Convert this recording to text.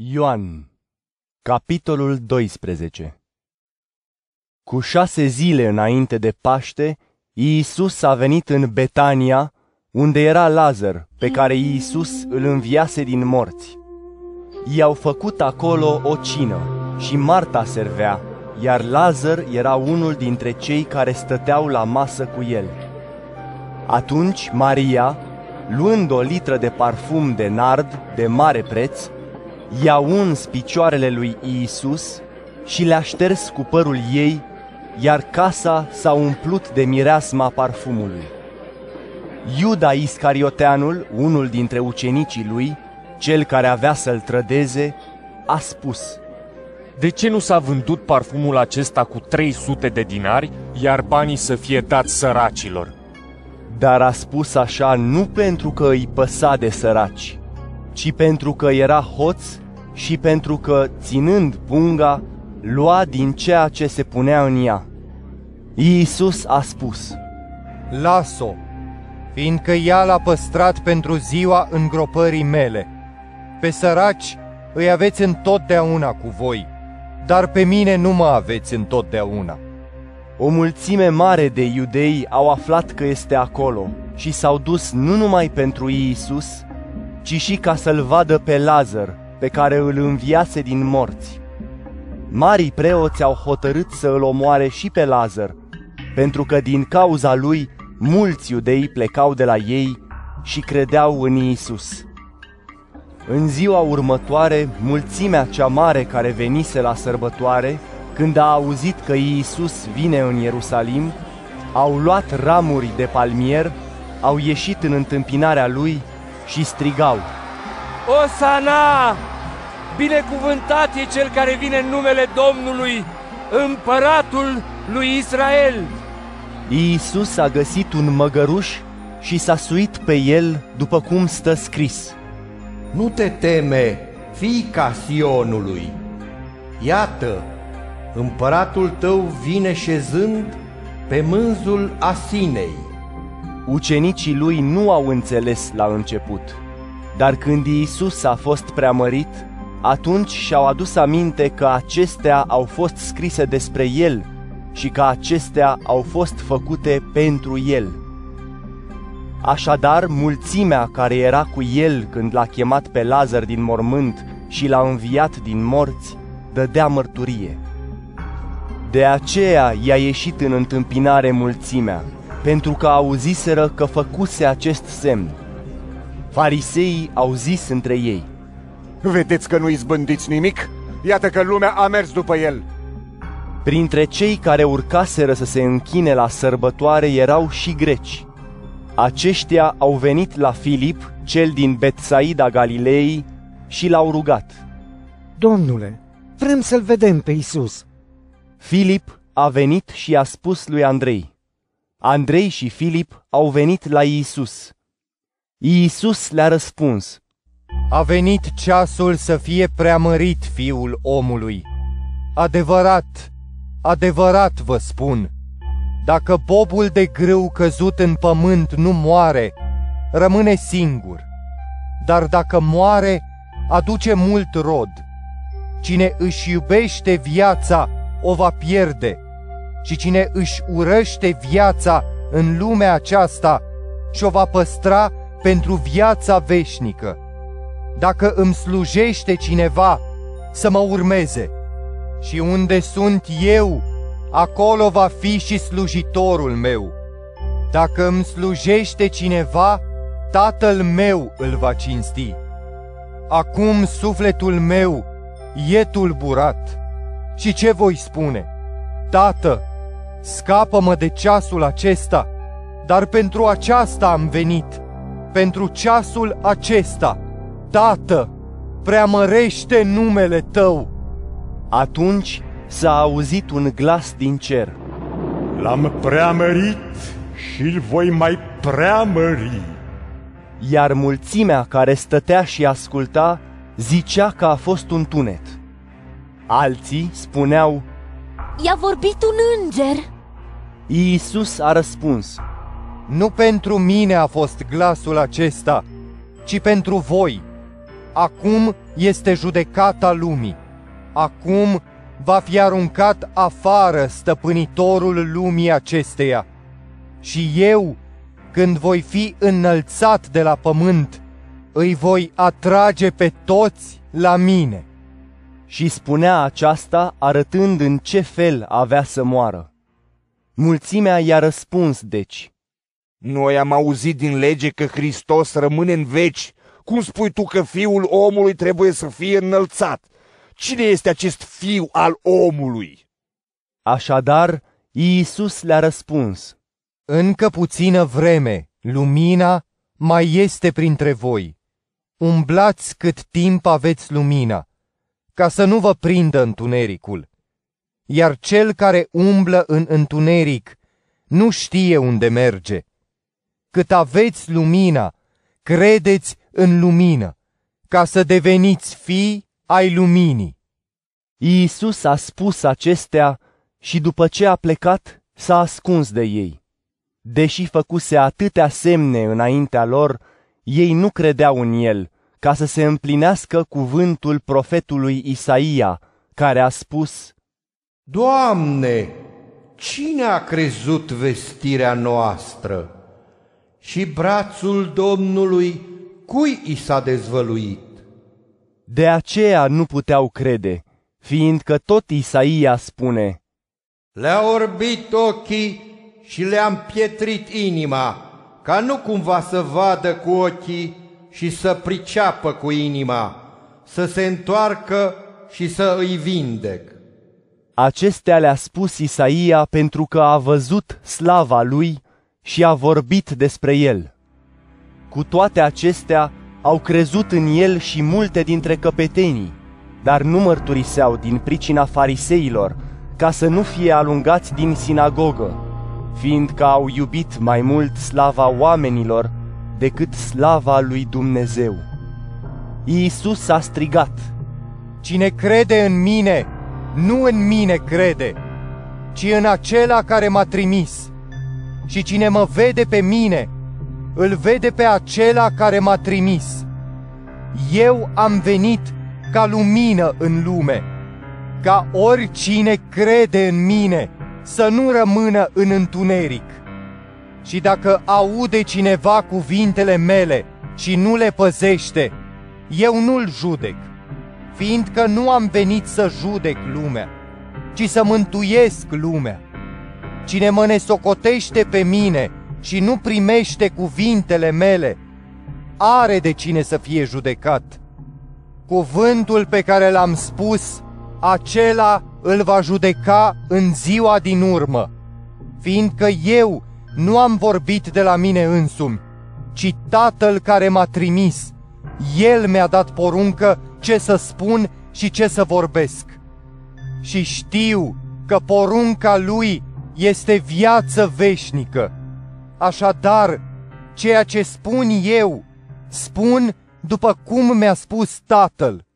Ioan, capitolul 12 Cu șase zile înainte de Paște, Iisus a venit în Betania, unde era Lazar, pe care Iisus îl înviase din morți. I-au făcut acolo o cină și Marta servea, iar Lazar era unul dintre cei care stăteau la masă cu el. Atunci Maria, luând o litră de parfum de nard de mare preț, i-a uns picioarele lui Iisus și le-a șters cu părul ei, iar casa s-a umplut de mireasma parfumului. Iuda Iscarioteanul, unul dintre ucenicii lui, cel care avea să-l trădeze, a spus, De ce nu s-a vândut parfumul acesta cu 300 de dinari, iar banii să fie dați săracilor? Dar a spus așa nu pentru că îi păsa de săraci, ci pentru că era hoț și pentru că, ținând punga, lua din ceea ce se punea în ea. Iisus a spus, Las-o, fiindcă ea l-a păstrat pentru ziua îngropării mele. Pe săraci îi aveți întotdeauna cu voi, dar pe mine nu mă aveți întotdeauna. O mulțime mare de iudei au aflat că este acolo și s-au dus nu numai pentru Iisus, ci și ca să-l vadă pe Lazar, pe care îl înviase din morți. Marii preoți au hotărât să îl omoare și pe Lazar, pentru că din cauza lui mulți iudei plecau de la ei și credeau în Iisus. În ziua următoare, mulțimea cea mare care venise la sărbătoare, când a auzit că Iisus vine în Ierusalim, au luat ramuri de palmier, au ieșit în întâmpinarea lui și strigau, Osana! Binecuvântat e cel care vine în numele Domnului, împăratul lui Israel! Iisus a găsit un măgăruș și s-a suit pe el după cum stă scris. Nu te teme, fiica Sionului! Iată, împăratul tău vine șezând pe mânzul Asinei. Ucenicii lui nu au înțeles la început, dar când Iisus a fost preamărit, atunci și-au adus aminte că acestea au fost scrise despre El și că acestea au fost făcute pentru El. Așadar, mulțimea care era cu El când l-a chemat pe Lazar din mormânt și l-a înviat din morți, dădea mărturie. De aceea i-a ieșit în întâmpinare mulțimea, pentru că auziseră că făcuse acest semn. Fariseii au zis între ei, Vedeți că nu izbândiți nimic? Iată că lumea a mers după el. Printre cei care urcaseră să se închine la sărbătoare erau și greci. Aceștia au venit la Filip, cel din Betsaida Galilei, și l-au rugat. Domnule, vrem să-l vedem pe Isus. Filip a venit și a spus lui Andrei. Andrei și Filip au venit la Iisus. Iisus le-a răspuns. A venit ceasul să fie preamărit fiul omului. Adevărat, adevărat vă spun, dacă bobul de grâu căzut în pământ nu moare, rămâne singur. Dar dacă moare, aduce mult rod. Cine își iubește viața, o va pierde. Și cine își urăște viața în lumea aceasta, și-o va păstra pentru viața veșnică. Dacă îmi slujește cineva, să mă urmeze. Și unde sunt eu, acolo va fi și slujitorul meu. Dacă îmi slujește cineva, tatăl meu îl va cinsti. Acum sufletul meu e tulburat. Și ce voi spune? Tată, scapă-mă de ceasul acesta, dar pentru aceasta am venit, pentru ceasul acesta. Tată, preamărește numele Tău! Atunci s-a auzit un glas din cer. L-am preamărit și îl voi mai preamări. Iar mulțimea care stătea și asculta zicea că a fost un tunet. Alții spuneau, I-a vorbit un înger. Iisus a răspuns, Nu pentru mine a fost glasul acesta, ci pentru voi. Acum este judecata lumii. Acum va fi aruncat afară stăpânitorul lumii acesteia. Și eu, când voi fi înălțat de la pământ, îi voi atrage pe toți la mine. Și spunea aceasta arătând în ce fel avea să moară. Mulțimea i-a răspuns, deci. Noi am auzit din lege că Hristos rămâne în veci. Cum spui tu că fiul omului trebuie să fie înălțat? Cine este acest fiu al omului? Așadar, Iisus le-a răspuns. Încă puțină vreme, lumina mai este printre voi. Umblați cât timp aveți lumina, ca să nu vă prindă întunericul. Iar cel care umblă în întuneric nu știe unde merge. Cât aveți lumina, credeți în lumină, ca să deveniți fii ai luminii. Iisus a spus acestea și după ce a plecat, s-a ascuns de ei. Deși făcuse atâtea semne înaintea lor, ei nu credeau în el, ca să se împlinească cuvântul profetului Isaia, care a spus, Doamne, cine a crezut vestirea noastră? Și brațul Domnului cui i s-a dezvăluit? De aceea nu puteau crede, fiindcă tot Isaia spune, Le-a orbit ochii și le-am pietrit inima, ca nu cumva să vadă cu ochii și să priceapă cu inima, să se întoarcă și să îi vindec. Acestea le-a spus Isaia pentru că a văzut slava lui și a vorbit despre el. Cu toate acestea, au crezut în el și multe dintre căpetenii, dar nu mărturiseau din pricina fariseilor, ca să nu fie alungați din sinagogă, fiindcă au iubit mai mult slava oamenilor decât slava lui Dumnezeu. Iisus a strigat, Cine crede în mine, nu în mine crede, ci în acela care m-a trimis. Și cine mă vede pe mine, îl vede pe acela care m-a trimis. Eu am venit ca lumină în lume, ca oricine crede în mine să nu rămână în întuneric. Și dacă aude cineva cuvintele mele și nu le păzește, eu nu-l judec, fiindcă nu am venit să judec lumea, ci să mântuiesc lumea. Cine mă nesocotește pe mine și nu primește cuvintele mele, are de cine să fie judecat. Cuvântul pe care l-am spus, acela îl va judeca în ziua din urmă, fiindcă eu nu am vorbit de la mine însumi, ci Tatăl care m-a trimis. El mi-a dat poruncă ce să spun și ce să vorbesc. Și știu că porunca lui este viață veșnică. Așadar, ceea ce spun eu, spun după cum mi-a spus Tatăl.